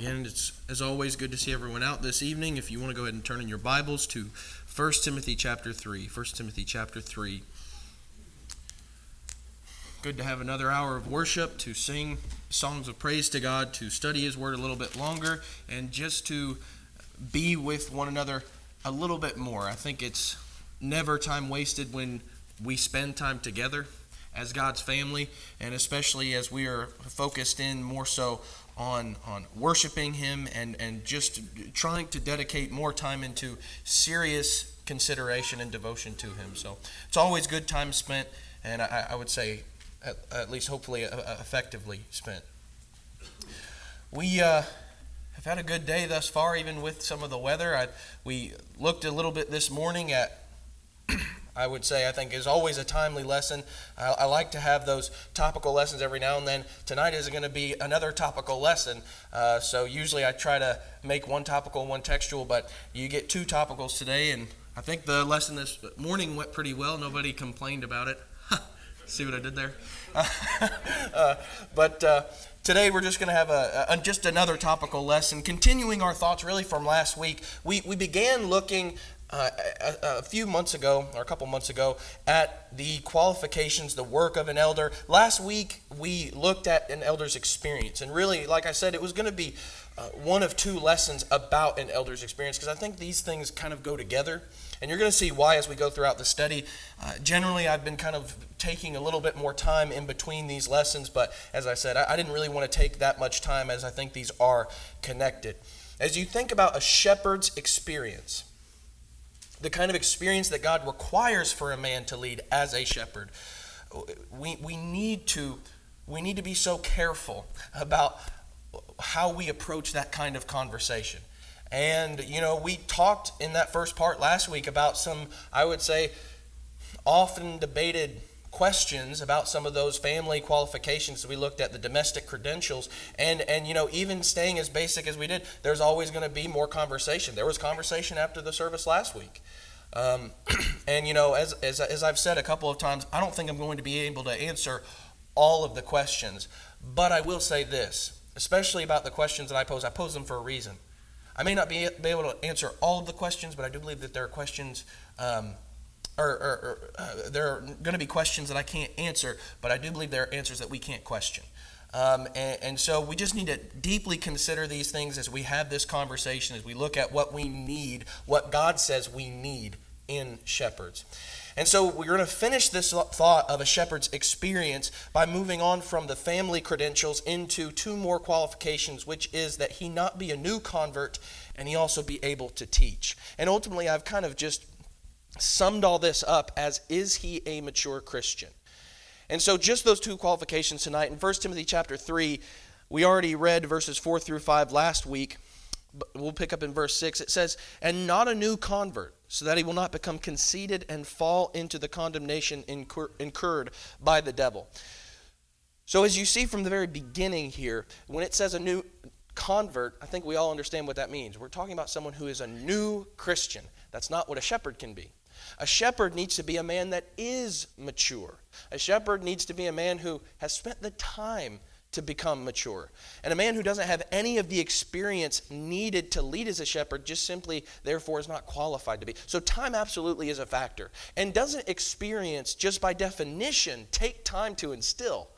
Again, it's as always good to see everyone out this evening. If you want to go ahead and turn in your Bibles to 1 Timothy chapter 3. 1 Timothy chapter 3. Good to have another hour of worship, to sing songs of praise to God, to study His Word a little bit longer, and just to be with one another a little bit more. I think it's never time wasted when we spend time together as God's family, and especially as we are focused in more so on on worshiping him and and just trying to dedicate more time into serious consideration and devotion to him. So it's always good time spent and i, I would say at, at, least hopefully uh, uh, effectively spent. We uh, have had a good day thus far even with some of the weather. I, we looked a little bit this morning at I would say, I think is always a timely lesson. I, I, like to have those topical lessons every now and then. Tonight is going to be another topical lesson. Uh, so usually I try to make one topical, one textual, but you get two topicals today. And I think the lesson this morning went pretty well. Nobody complained about it. See what I did there? uh, but uh, today we're just going to have a, a, just another topical lesson, continuing our thoughts really from last week. We, we began looking uh, a, a, few months ago, or a couple months ago, at the qualifications, the work of an elder. Last week, we looked at an elder's experience. And really, like I said, it was going to be uh, one of two lessons about an elder's experience because I think these things kind of go together. And you're going to see why as we go throughout the study. Uh, generally, I've been kind of taking a little bit more time in between these lessons, but as I said, I, I didn't really want to take that much time as I think these are connected. As you think about a shepherd's experience, the kind of experience that God requires for a man to lead as a shepherd. We, we, need to, we need to be so careful about how we approach that kind of conversation. And, you know, we talked in that first part last week about some, I would say, often debated questions about some of those family qualifications. We looked at the domestic credentials, and and you know even staying as basic as we did, there's always going to be more conversation. There was conversation after the service last week. Um, and you know, as, as, as I've said a couple of times, I don't think I'm going to be able to answer all of the questions, but I will say this, especially about the questions that I pose. I pose them for a reason. I may not be, be able to answer all of the questions, but I do believe that there are questions um, or, or, uh, there are going to be questions that I can't answer, but I do believe there are answers that we can't question. Um, and, and, so we just need to deeply consider these things as we have this conversation, as we look at what we need, what God says we need in shepherds. And so we're going to finish this thought of a shepherd's experience by moving on from the family credentials into two more qualifications, which is that he not be a new convert and he also be able to teach. And ultimately, I've kind of just summed all this up as is he a mature Christian? And so just those two qualifications tonight. In 1 Timothy chapter 3, we already read verses 4 through 5 last week. But we'll pick up in verse 6. It says, And not a new convert, so that he will not become conceited and fall into the condemnation incur- incurred by the devil. So, as you see from the very beginning here, when it says a new convert, I think we all understand what that means. We're talking about someone who is a new Christian. That's not what a shepherd can be. A shepherd needs to be a man that is mature. A shepherd needs to be a man who has spent the time to become mature. And a man who doesn't have any of the experience needed to lead as a shepherd just simply, therefore, is not qualified to be. So, time absolutely is a factor. And doesn't experience, just by definition, take time to instill.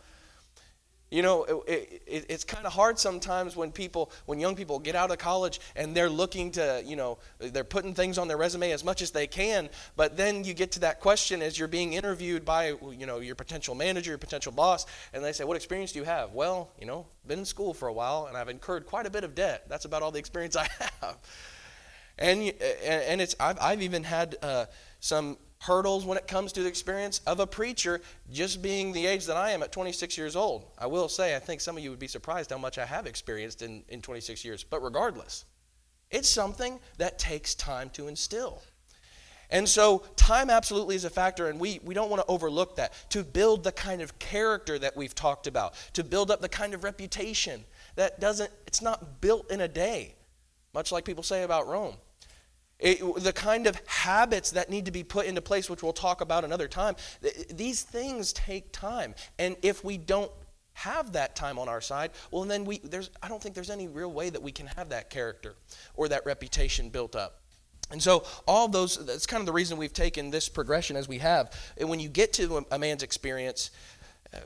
You know, it, it, it's kind of hard sometimes when people, when young people get out of college and they're looking to, you know, they're putting things on their resume as much as they can, but then you get to that question as you're being interviewed by, you know, your potential manager, your potential boss, and they say, "What experience do you have?" Well, you know, been in school for a while and I've incurred quite a bit of debt. That's about all the experience I have. And and it's I've, I've even had uh, some hurdles when it comes to the experience of a preacher just being the age that I am at 26 years old. I will say, I think some of you would be surprised how much I have experienced in, in 26 years. But regardless, it's something that takes time to instill. And so, time absolutely is a factor, and we, we don't want to overlook that. To build the kind of character that we've talked about, to build up the kind of reputation that doesn't, it's not built in a day, much like people say about Rome. It, the kind of habits that need to be put into place, which we'll talk about another time, th- these things take time. And if we don't have that time on our side, well, then we, there's, I don't think there's any real way that we can have that character or that reputation built up. And so, all those, that's kind of the reason we've taken this progression as we have. And when you get to a man's experience, uh,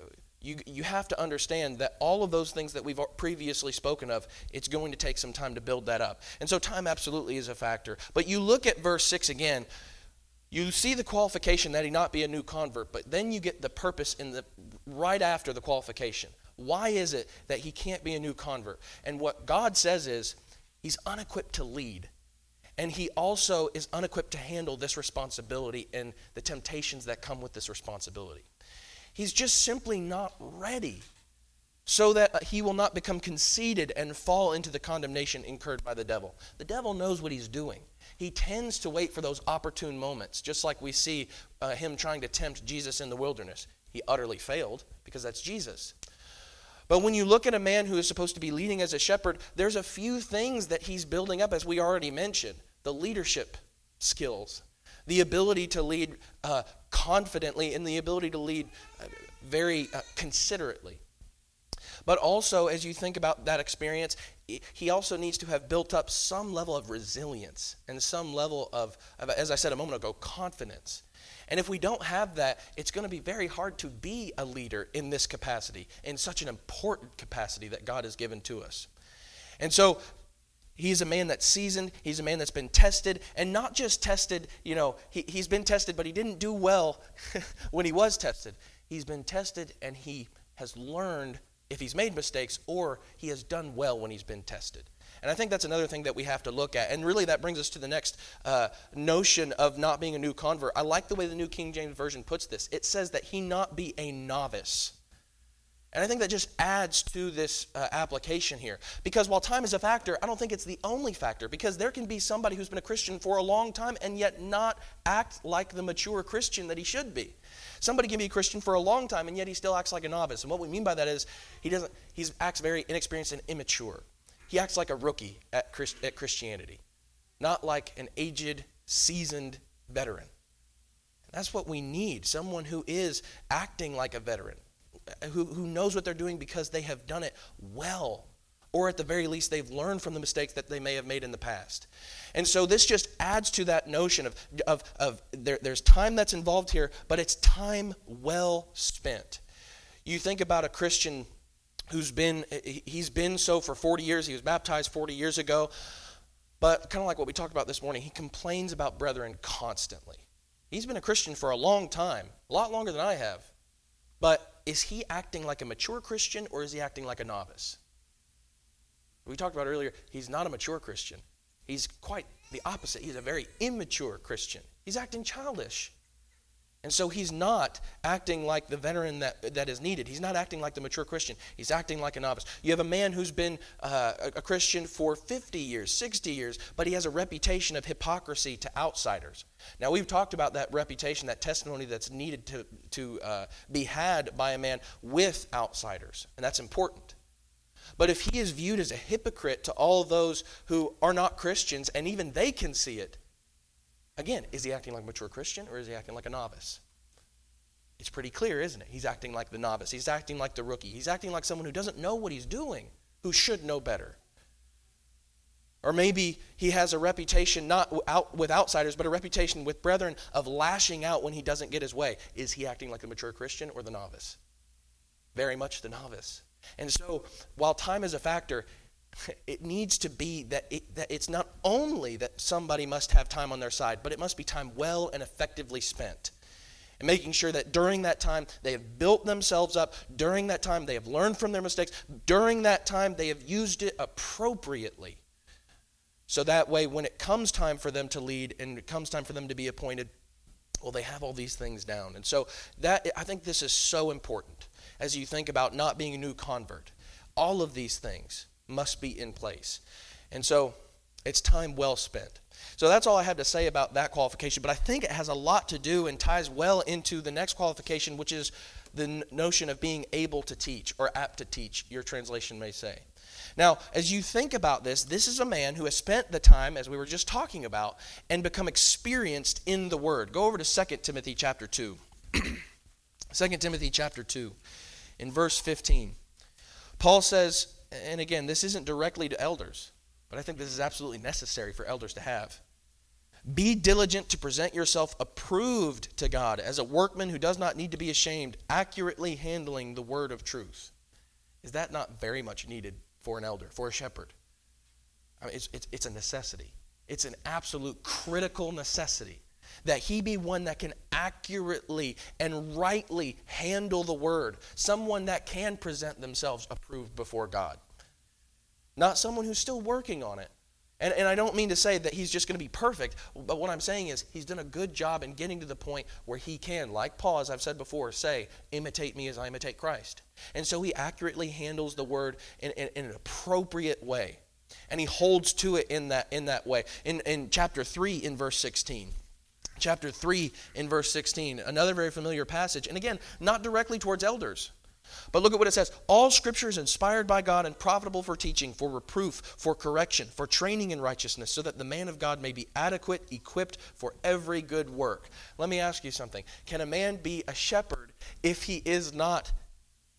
you, you have to understand that all of those things that we've previously spoken of, it's going to take some time to build that up. And so, time absolutely is a factor. But you look at verse 6 again, you see the qualification that he not be a new convert, but then you get the purpose in the right after the qualification. Why is it that he can't be a new convert? And what God says is he's unequipped to lead. And he also is unequipped to handle this responsibility and the temptations that come with this responsibility. He's just simply not ready so that he will not become conceited and fall into the condemnation incurred by the devil. The devil knows what he's doing. He tends to wait for those opportune moments, just like we see uh, him trying to tempt Jesus in the wilderness. He utterly failed because that's Jesus. But when you look at a man who is supposed to be leading as a shepherd, there's a few things that he's building up, as we already mentioned the leadership skills, the ability to lead uh, confidently, and the ability to lead uh, very uh, considerately. But also, as you think about that experience, he also needs to have built up some level of resilience and some level of, of, as I said a moment ago, confidence. And if we don't have that, it's going to be very hard to be a leader in this capacity, in such an important capacity that God has given to us. And so he's a man that's seasoned, he's a man that's been tested, and not just tested, you know, he, he's been tested, but he didn't do well when he was tested. He's been tested and he has learned if he's made mistakes or he has done well when he's been tested. And I think that's another thing that we have to look at. And really, that brings us to the next uh, notion of not being a new convert. I like the way the New King James Version puts this. It says that he not be a novice. And I think that just adds to this uh, application here. Because while time is a factor, I don't think it's the only factor. Because there can be somebody who's been a Christian for a long time and yet not act like the mature Christian that he should be. Somebody can be a Christian for a long time and yet he still acts like a novice. And what we mean by that is he doesn't he acts very inexperienced and immature. He acts like a rookie at, Christ, at Christianity, not like an aged, seasoned veteran. And that's what we need someone who is acting like a veteran, who, who knows what they're doing because they have done it well, or at the very least, they've learned from the mistakes that they may have made in the past. And so this just adds to that notion of, of, of there, there's time that's involved here, but it's time well spent. You think about a Christian who's been, he's been so for 40 years, he was baptized 40 years ago, but kind of like what we talked about this morning, he complains about brethren constantly. He's been a Christian for a long time, a lot longer than I have. But is he acting like a mature Christian or is he acting like a novice? We talked about earlier, he's not a mature Christian. He's quite the opposite. He's a very immature Christian. He's acting childish. And so he's not acting like the veteran that, that is needed. He's not acting like the mature Christian. He's acting like a novice. You have a man who's been uh, a Christian for 50 years, 60 years, but he has a reputation of hypocrisy to outsiders. Now, we've talked about that reputation, that testimony that's needed to, to uh, be had by a man with outsiders, and that's important. But if he is viewed as a hypocrite to all those who are not Christians, and even they can see it, again, is he acting like a mature Christian or is he acting like a novice? It's pretty clear, isn't it? He's acting like the novice. He's acting like the rookie. He's acting like someone who doesn't know what he's doing, who should know better. Or maybe he has a reputation not out with outsiders, but a reputation with brethren of lashing out when he doesn't get his way. Is he acting like a mature Christian or the novice? Very much the novice. And so, while time is a factor, it needs to be that, it, that it's not only that somebody must have time on their side, but it must be time well and effectively spent. And making sure that during that time they have built themselves up, during that time they have learned from their mistakes, during that time they have used it appropriately. So that way, when it comes time for them to lead and it comes time for them to be appointed, well, they have all these things down. And so that I think this is so important as you think about not being a new convert. All of these things must be in place. And so it's time well spent. So that's all I have to say about that qualification, but I think it has a lot to do and ties well into the next qualification, which is the notion of being able to teach or apt to teach, your translation may say. Now, as you think about this, this is a man who has spent the time, as we were just talking about, and become experienced in the Word. Go over to 2 Timothy chapter 2. 2 Timothy chapter 2. in verse 15. Paul says, and again, this isn't directly to elders, but I think this is absolutely necessary for elders to have. Be diligent to present yourself approved to God as a workman who does not need to be ashamed, accurately handling the word of truth. Is that not very much needed for an elder, for a shepherd? I mean, it's, it's, it's a necessity. It's an absolute critical necessity that he be one that can accurately and rightly handle the word, someone that can present themselves approved before God. Not someone who's still working on it. And, and I don't mean to say that he's just going to be perfect, but what I'm saying is he's done a good job in getting to the point where he can, like Paul, as I've said before, say, imitate me as I imitate Christ. And so he accurately handles the word in, in, in an appropriate way. And he holds to it in that, in that way. In, in chapter 3, in verse 16 chapter 3 in verse 16 another very familiar passage and again not directly towards elders but look at what it says All scripture is inspired by God and profitable for teaching, for reproof, for correction, for training in righteousness, so that the man of God may be adequate, equipped for every good work. Let me ask you something. Can a man be a shepherd if he is not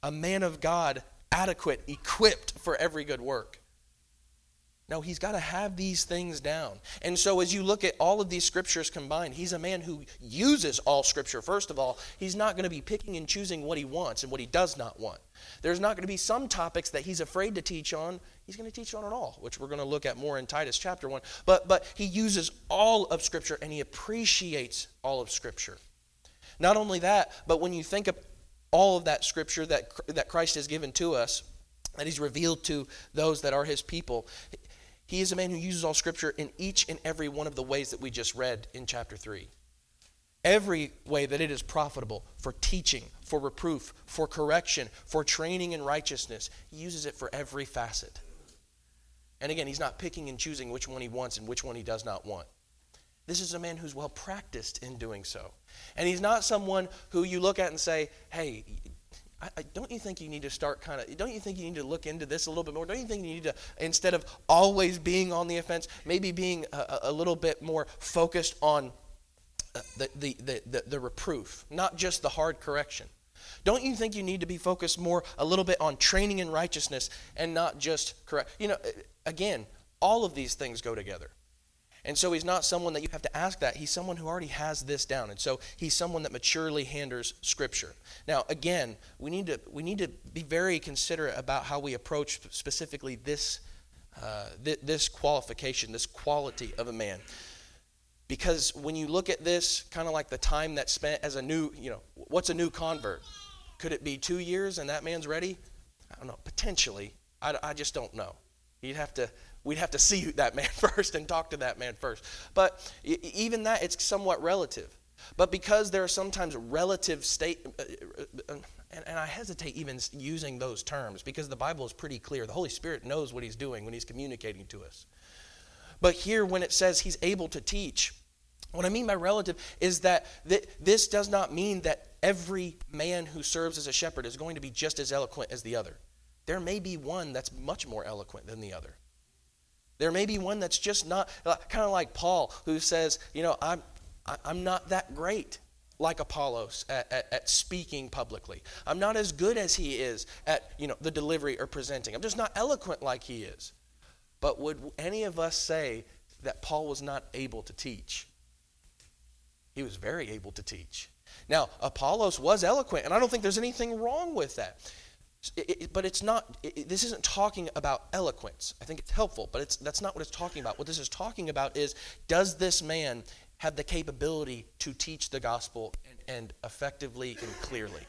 a man of God, adequate, equipped for every good work? No, he's got to have these things down. And so, as you look at all of these scriptures combined, he's a man who uses all scripture. First of all, he's not going to be picking and choosing what he wants and what he does not want. There's not going to be some topics that he's afraid to teach on. He's going to teach on it all, which we're going to look at more in Titus chapter 1. But, but he uses all of scripture and he appreciates all of scripture. Not only that, but when you think of all of that scripture that, that Christ has given to us, that he's revealed to those that are his people, he is a man who uses all scripture in each and every one of the ways that we just read in chapter 3. Every way that it is profitable for teaching, for reproof, for correction, for training in righteousness, he uses it for every facet. And again, he's not picking and choosing which one he wants and which one he does not want. This is a man who's well practiced in doing so. And he's not someone who you look at and say, hey, I, I, don't you think you need to start kind of, don't you think you need to look into this a little bit more? Don't you think you need to, instead of always being on the offense, maybe being a, a little bit more focused on uh, the, the, the, the, the reproof, not just the hard correction? Don't you think you need to be focused more a little bit on training in righteousness and not just correct? You know, again, all of these things go together. And so he's not someone that you have to ask that. He's someone who already has this down. And so he's someone that maturely handles scripture. Now, again, we need to we need to be very considerate about how we approach specifically this uh, th- this qualification, this quality of a man. Because when you look at this, kind of like the time that's spent as a new, you know, what's a new convert? Could it be two years and that man's ready? I don't know. Potentially. I, I just don't know. You'd have to we'd have to see that man first and talk to that man first. But even that, it's somewhat relative. But because there are sometimes relative state, uh, uh, uh, and, I hesitate even using those terms because the Bible is pretty clear. The Holy Spirit knows what He's doing when He's communicating to us. But here, when it says He's able to teach, what I mean by relative is that th- this does not mean that every man who serves as a shepherd is going to be just as eloquent as the other. There may be one that's much more eloquent than the other. There may be one that's just not, kind of like Paul, who says, you know, I'm, I'm not that great like Apollos at, at, at, speaking publicly. I'm not as good as he is at, you know, the delivery or presenting. I'm just not eloquent like he is. But would any of us say that Paul was not able to teach? He was very able to teach. Now, Apollos was eloquent, and I don't think there's anything wrong with that. It, it, but it's not, it, this isn't talking about eloquence. I think it's helpful, but it's, that's not what it's talking about. What this is talking about is does this man have the capability to teach the gospel and, and effectively and clearly?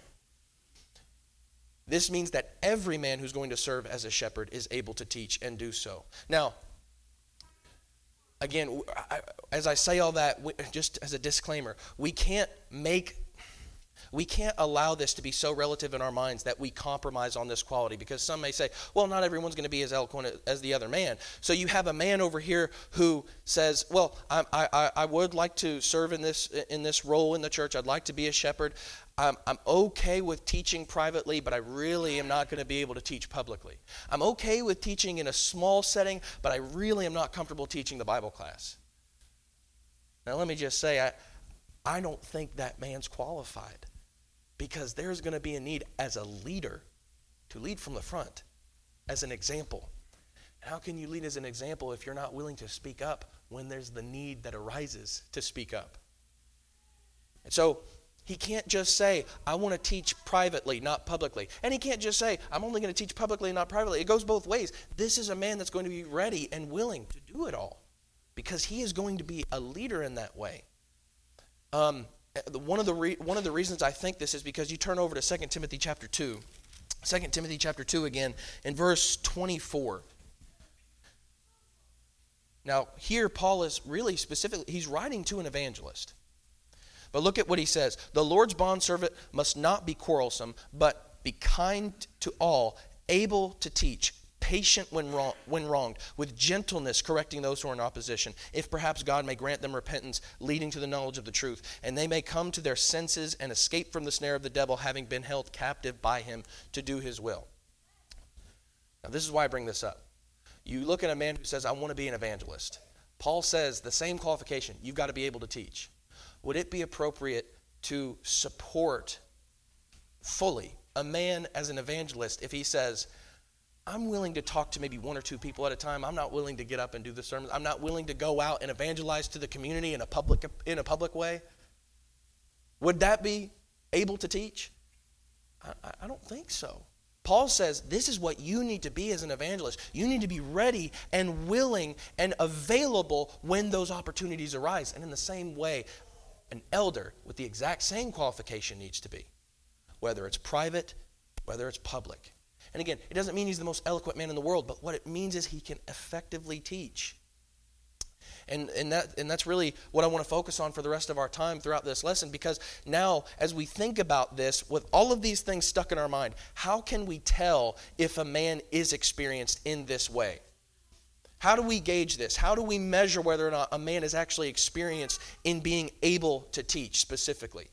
This means that every man who's going to serve as a shepherd is able to teach and do so. Now, again, as I say all that, just as a disclaimer, we can't make we can't allow this to be so relative in our minds that we compromise on this quality because some may say, well, not everyone's going to be as eloquent as the other man. So you have a man over here who says, well, I, I, I would like to serve in this, in this role in the church. I'd like to be a shepherd. I'm, I'm okay with teaching privately, but I really am not going to be able to teach publicly. I'm okay with teaching in a small setting, but I really am not comfortable teaching the Bible class. Now, let me just say, I, I don't think that man's qualified. Because there's going to be a need as a leader to lead from the front as an example. How can you lead as an example if you're not willing to speak up when there's the need that arises to speak up? And so he can't just say, I want to teach privately, not publicly. And he can't just say, I'm only going to teach publicly not privately. It goes both ways. This is a man that's going to be ready and willing to do it all because he is going to be a leader in that way. Um, Uh, one, of the re- one of the reasons I think this is because you turn over to 2 Timothy chapter 2. 2 Timothy chapter 2 again, in verse 24. Now, here Paul is really specifically, he's writing to an evangelist. But look at what he says The Lord's bondservant must not be quarrelsome, but be kind to all, able to teach, patient when, wrong, when wronged, with gentleness correcting those who are in opposition, if perhaps God may grant them repentance, leading to the knowledge of the truth, and they may come to their senses and escape from the snare of the devil, having been held captive by him to do his will. Now, this is why I bring this up. You look at a man who says, I want to be an evangelist. Paul says the same qualification you've got to be able to teach would it be appropriate to support fully a man as an evangelist if he says, I'm willing to talk to maybe one or two people at a time. I'm not willing to get up and do the sermons. I'm not willing to go out and evangelize to the community in a public in a public way. Would that be able to teach? I, I don't think so. Paul says this is what you need to be as an evangelist. You need to be ready and willing and available when those opportunities arise. And in the same way, an elder with the exact same qualification needs to be, whether it's private, whether it's public. And again, it doesn't mean he's the most eloquent man in the world, but what it means is he can effectively teach. And, and, that, and that's really what I want to focus on for the rest of our time throughout this lesson because now, as we think about this, with all of these things stuck in our mind, how can we tell if a man is experienced in this way? How do we gauge this? How do we measure whether or not a man is actually experienced in being able to teach specifically?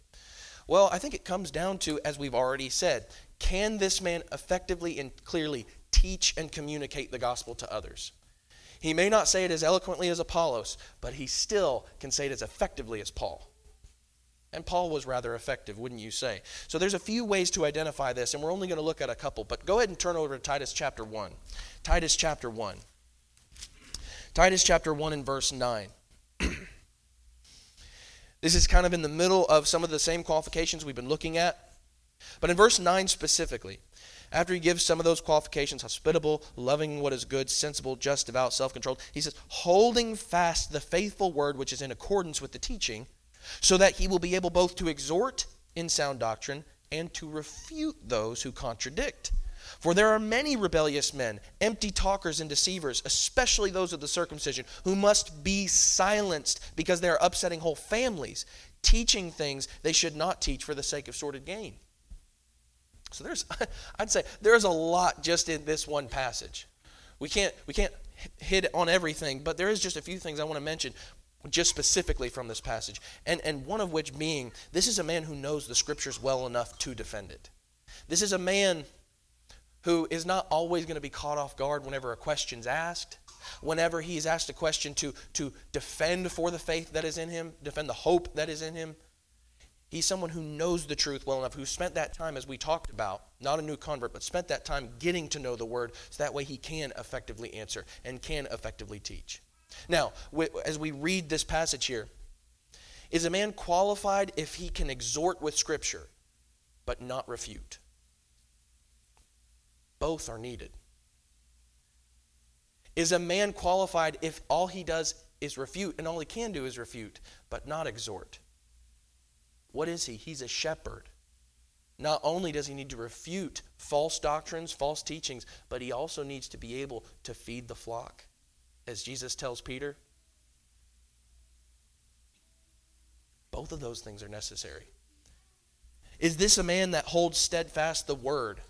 Well, I think it comes down to, as we've already said, can this man effectively and clearly teach and communicate the gospel to others? He may not say it as eloquently as Apollos, but he still can say it as effectively as Paul. And Paul was rather effective, wouldn't you say? So there's a few ways to identify this, and we're only going to look at a couple. But go ahead and turn over to Titus chapter 1. Titus chapter 1. Titus chapter 1 and verse 9. this is kind of in the middle of some of the same qualifications we've been looking at. But in verse 9 specifically, after he gives some of those qualifications hospitable, loving what is good, sensible, just, devout, self controlled he says, holding fast the faithful word which is in accordance with the teaching, so that he will be able both to exhort in sound doctrine and to refute those who contradict. For there are many rebellious men, empty talkers and deceivers, especially those of the circumcision, who must be silenced because they are upsetting whole families, teaching things they should not teach for the sake of sordid gain. So there's, I'd say, there's a lot just in this one passage. We can't, we can't hit on everything, but there is just a few things I want to mention just specifically from this passage. And, and one of which being, this is a man who knows the scriptures well enough to defend it. This is a man who is not always going to be caught off guard whenever a question's asked, whenever he's asked a question to, to defend for the faith that is in him, defend the hope that is in him. He's someone who knows the truth well enough, who spent that time, as we talked about, not a new convert, but spent that time getting to know the word so that way he can effectively answer and can effectively teach. Now, as we read this passage here, is a man qualified if he can exhort with Scripture but not refute? Both are needed. Is a man qualified if all he does is refute and all he can do is refute, but not exhort? What is he? He's a shepherd. Not only does he need to refute false doctrines, false teachings, but he also needs to be able to feed the flock, as Jesus tells Peter. Both of those things are necessary. Is this a man that holds steadfast the word?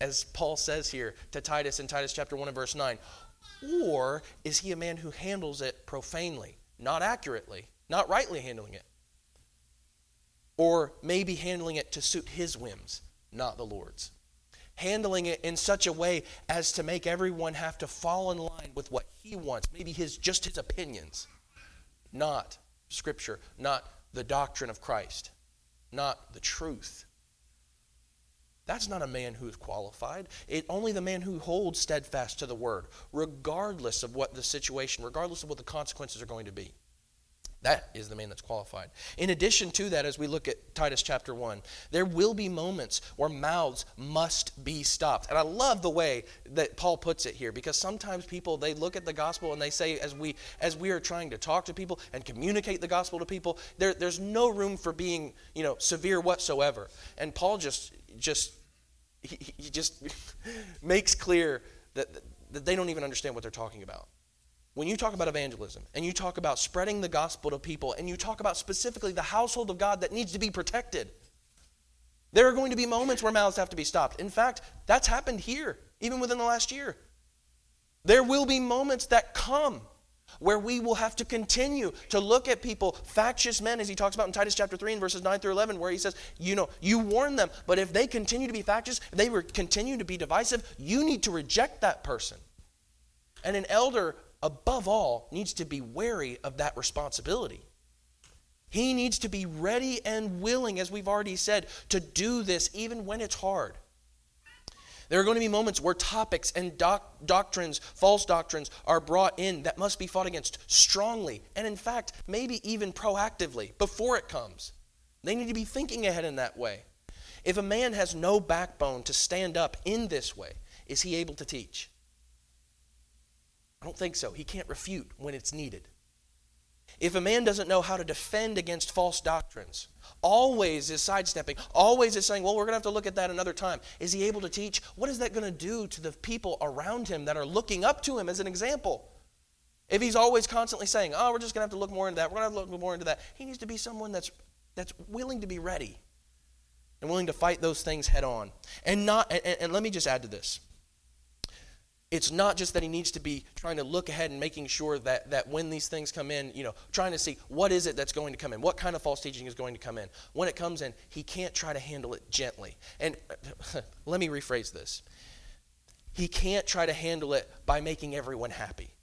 as Paul says here to Titus in Titus chapter 1 and verse 9? Or is he a man who handles it profanely, not accurately, not rightly handling it? Or maybe handling it to suit his whims, not the Lord's? Handling it in such a way as to make everyone have to fall in line with what he wants, maybe his just his opinions, not scripture, not the doctrine of Christ, not the truth. That's not a man who's qualified. It only the man who holds steadfast to the word, regardless of what the situation, regardless of what the consequences are going to be. That is the man that's qualified. In addition to that, as we look at Titus chapter 1, there will be moments where mouths must be stopped. And I love the way that Paul puts it here because sometimes people they look at the gospel and they say as we as we are trying to talk to people and communicate the gospel to people, there, there's no room for being, you know, severe whatsoever. And Paul just just he, he just makes clear that, that they don't even understand what they're talking about when you talk about evangelism and you talk about spreading the gospel to people and you talk about specifically the household of God that needs to be protected, there are going to be moments where mouths have to be stopped. In fact, that's happened here, even within the last year. There will be moments that come where we will have to continue to look at people, factious men, as he talks about in Titus chapter 3 and verses 9 through 11, where he says, you know, you warn them, but if they continue to be factious, if they continue to be divisive, you need to reject that person. And an elder above all, needs to be wary of that responsibility. He needs to be ready and willing, as we've already said, to do this even when it's hard. There are going to be moments where topics and doc- doctrines, false doctrines, are brought in that must be fought against strongly, and in fact, maybe even proactively before it comes. They need to be thinking ahead in that way. If a man has no backbone to stand up in this way, is he able to teach? I don't think so. He can't refute when it's needed. If a man doesn't know how to defend against false doctrines, always is sidestepping, always is saying, well, we're going to have to look at that another time. Is he able to teach? What is that going to do to the people around him that are looking up to him as an example? If he's always constantly saying, oh, we're just going to have to look more into that, we're going to have to look more into that, he needs to be someone that's, that's willing to be ready and willing to fight those things head on. And, not, and, and let me just add to this it's not just that he needs to be trying to look ahead and making sure that, that when these things come in, you know, trying to see what is it that's going to come in, what kind of false teaching is going to come in. When it comes in, he can't try to handle it gently. And let me rephrase this. He can't try to handle it by making everyone happy.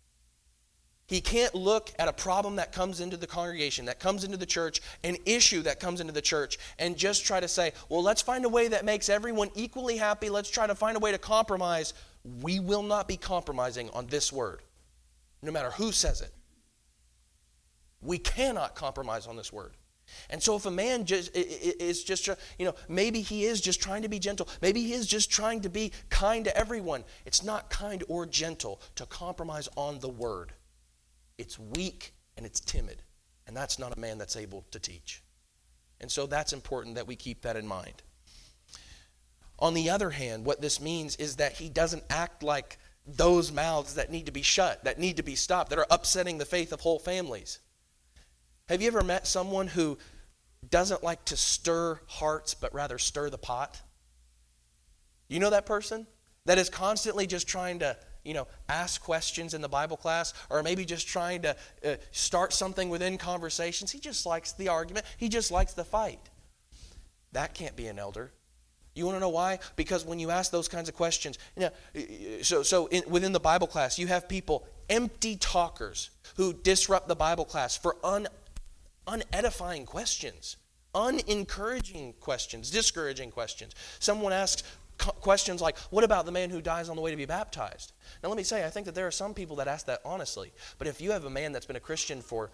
He can't look at a problem that comes into the congregation, that comes into the church, an issue that comes into the church, and just try to say, well, let's find a way that makes everyone equally happy. Let's try to find a way to compromise we will not be compromising on this word, no matter who says it. We cannot compromise on this word. And so, if a man just is just, you know, maybe he is just trying to be gentle. Maybe he is just trying to be kind to everyone. It's not kind or gentle to compromise on the word. It's weak and it's timid. And that's not a man that's able to teach. And so, that's important that we keep that in mind. On the other hand, what this means is that he doesn't act like those mouths that need to be shut, that need to be stopped, that are upsetting the faith of whole families. Have you ever met someone who doesn't like to stir hearts, but rather stir the pot? You know that person? That is constantly just trying to, you know, ask questions in the Bible class, or maybe just trying to uh, start something within conversations. He just likes the argument, he just likes the fight. That can't be an elder. You want to know why? Because when you ask those kinds of questions, you know, so, so in, within the Bible class, you have people, empty talkers, who disrupt the Bible class for un, unedifying questions, unencouraging questions, discouraging questions. Someone asks questions like, What about the man who dies on the way to be baptized? Now, let me say, I think that there are some people that ask that honestly. But if you have a man that's been a Christian for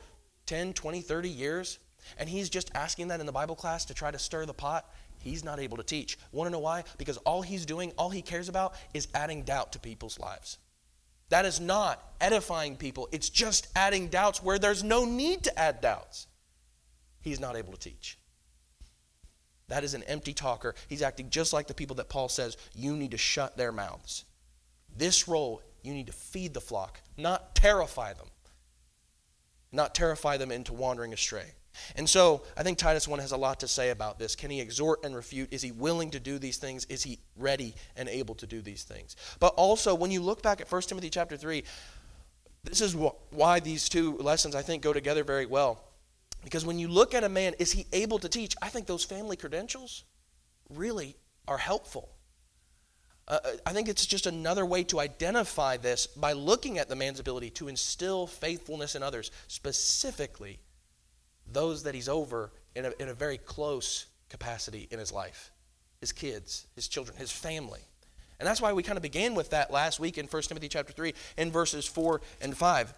10, 20, 30 years, and he's just asking that in the Bible class to try to stir the pot, he's not able to teach. Want to know why? Because all he's doing, all he cares about, is adding doubt to people's lives. That is not edifying people, it's just adding doubts where there's no need to add doubts. He's not able to teach. That is an empty talker. He's acting just like the people that Paul says you need to shut their mouths. This role, you need to feed the flock, not terrify them. Not terrify them into wandering astray. And so I think Titus 1 has a lot to say about this. Can he exhort and refute? Is he willing to do these things? Is he ready and able to do these things? But also, when you look back at 1 Timothy chapter 3, this is why these two lessons, I think, go together very well. Because when you look at a man, is he able to teach? I think those family credentials really are helpful. Uh, uh I think it's just another way to identify this by looking at the man's ability to instill faithfulness in others, specifically those that he's over in a, in a very close capacity in his life. his kids, his children, his family. And that's why we kind of began with that last week in 1 Timothy chapter 3 in verses 4 and 5.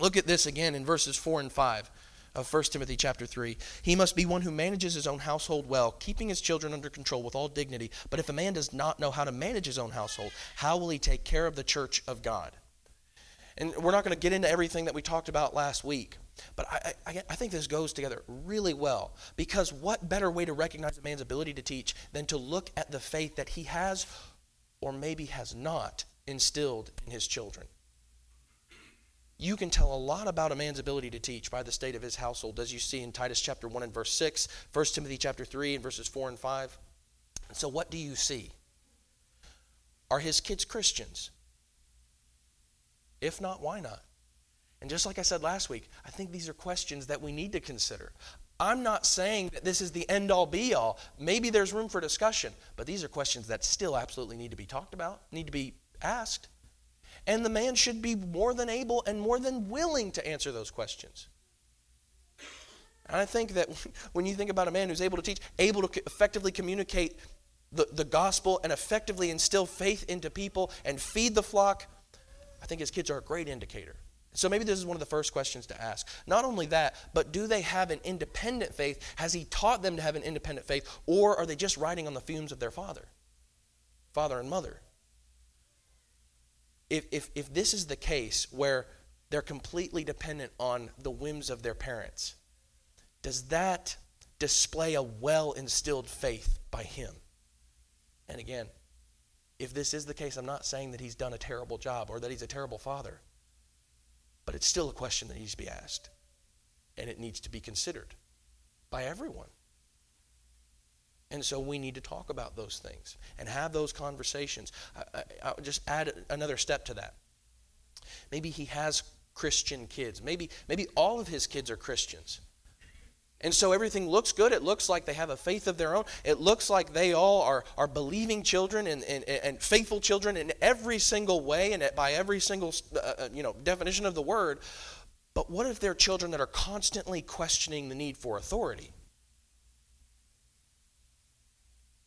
Look at this again in verses 4 and 5 of 1 Timothy chapter 3. He must be one who manages his own household well, keeping his children under control with all dignity. But if a man does not know how to manage his own household, how will he take care of the church of God? And we're not going to get into everything that we talked about last week, but I, I, I, think this goes together really well because what better way to recognize a man's ability to teach than to look at the faith that he has or maybe has not instilled in his children? you can tell a lot about a man's ability to teach by the state of his household, as you see in Titus chapter 1 and verse 6, 1 Timothy chapter 3 and verses 4 and 5. so, what do you see? Are his kids Christians? If not, why not? And just like I said last week, I think these are questions that we need to consider. I'm not saying that this is the end all be all. Maybe there's room for discussion, but these are questions that still absolutely need to be talked about, need to be asked. And the man should be more than able and more than willing to answer those questions. And I think that when you think about a man who's able to teach, able to effectively communicate the, the gospel and effectively instill faith into people and feed the flock, I think his kids are a great indicator. So maybe this is one of the first questions to ask. Not only that, but do they have an independent faith? Has he taught them to have an independent faith? Or are they just riding on the fumes of their father, father and mother? if, if, if this is the case where they're completely dependent on the whims of their parents, does that display a well instilled faith by him? And again, if this is the case, I'm not saying that he's done a terrible job or that he's a terrible father, but it's still a question that needs to be asked, and it needs to be considered by everyone. And so we need to talk about those things and have those conversations. I, I, will just add another step to that. Maybe he has Christian kids. Maybe, maybe all of his kids are Christians. And so everything looks good. It looks like they have a faith of their own. It looks like they all are, are believing children and, and, and faithful children in every single way and by every single uh, uh, you know, definition of the word. But what if they're children that are constantly questioning the need for authority?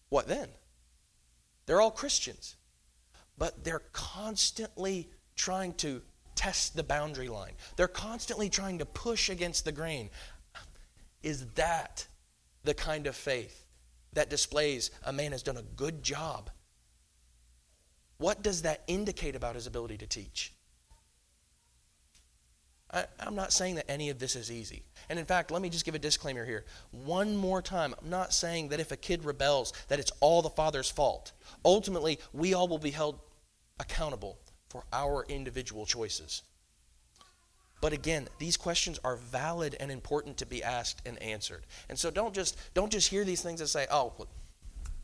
What then? They're all Christians, but they're constantly trying to test the boundary line. They're constantly trying to push against the grain. Is that the kind of faith that displays a man has done a good job? What does that indicate about his ability to teach? I, am not saying that any of this is easy. And in fact, let me just give a disclaimer here. One more time, I'm not saying that if a kid rebels, that it's all the father's fault. Ultimately, we all will be held accountable for our individual choices. But again, these questions are valid and important to be asked and answered. And so don't just don't just hear these things and say, "Oh,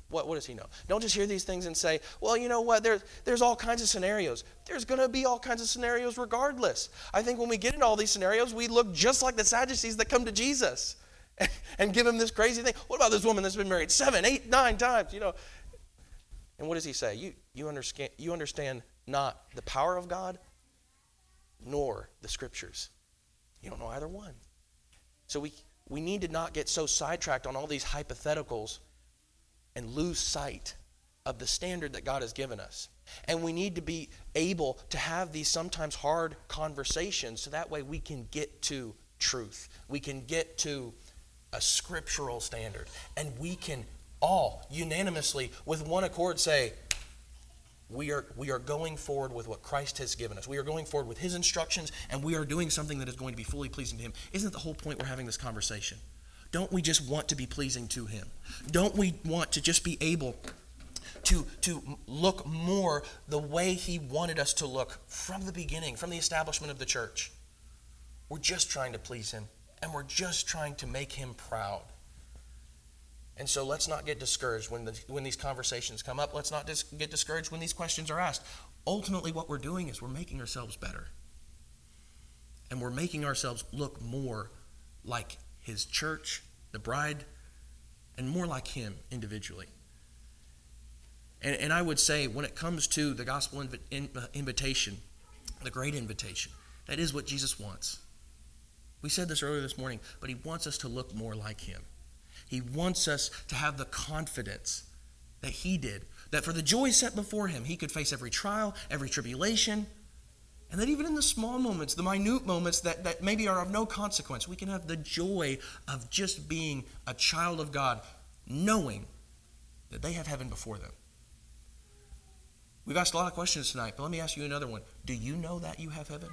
what, what does he know? Don't just hear these things and say, well, you know what? There, there's all kinds of scenarios. There's going to be all kinds of scenarios regardless. I think when we get into all these scenarios, we look just like the Sadducees that come to Jesus and, and give him this crazy thing. What about this woman that's been married seven, eight, nine times? You know. And what does he say? You, you, understand, you understand not the power of God nor the scriptures. You don't know either one. So we, we need to not get so sidetracked on all these hypotheticals and lose sight of the standard that God has given us. And we need to be able to have these sometimes hard conversations so that way we can get to truth. We can get to a scriptural standard. And we can all unanimously, with one accord, say, we are, we are going forward with what Christ has given us. We are going forward with His instructions, and we are doing something that is going to be fully pleasing to Him. Isn't the whole point we're having this conversation? Don't we just want to be pleasing to Him? Don't we want to just be able to, to look more the way He wanted us to look from the beginning, from the establishment of the church? We're just trying to please Him, and we're just trying to make Him proud. And so let's not get discouraged when, the, when these conversations come up. Let's not dis- get discouraged when these questions are asked. Ultimately, what we're doing is we're making ourselves better. And we're making ourselves look more like his church, the bride, and more like him individually. And, and I would say, when it comes to the gospel inv- in, uh, invitation, the great invitation, that is what Jesus wants. We said this earlier this morning, but he wants us to look more like him. He wants us to have the confidence that he did, that for the joy set before him, he could face every trial, every tribulation, and that even in the small moments, the minute moments that, that maybe are of no consequence, we can have the joy of just being a child of God, knowing that they have heaven before them. We've asked a lot of questions tonight, but let me ask you another one. Do you know that you have heaven?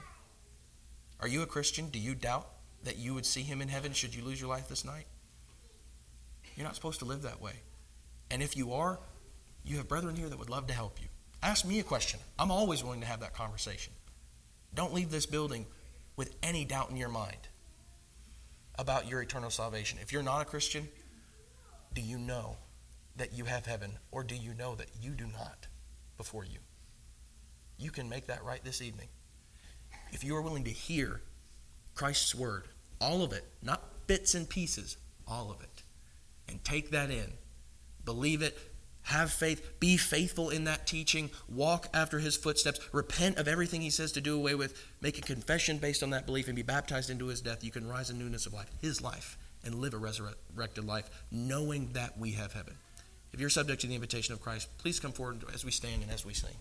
Are you a Christian? Do you doubt that you would see him in heaven should you lose your life this night? You're not supposed to live that way. And if you are, you have brethren here that would love to help you. Ask me a question. I'm always willing to have that conversation. Don't leave this building with any doubt in your mind about your eternal salvation. If you're not a Christian, do you know that you have heaven, or do you know that you do not before you? You can make that right this evening. If you are willing to hear Christ's word, all of it, not bits and pieces, all of it, and take that in, believe it, have faith, be faithful in that teaching, walk after his footsteps, repent of everything he says to do away with, make a confession based on that belief, and be baptized into his death, you can rise in newness of life, his life, and live a resurrected life, knowing that we have heaven. If you're subject to the invitation of Christ, please come forward as we stand and as we sing.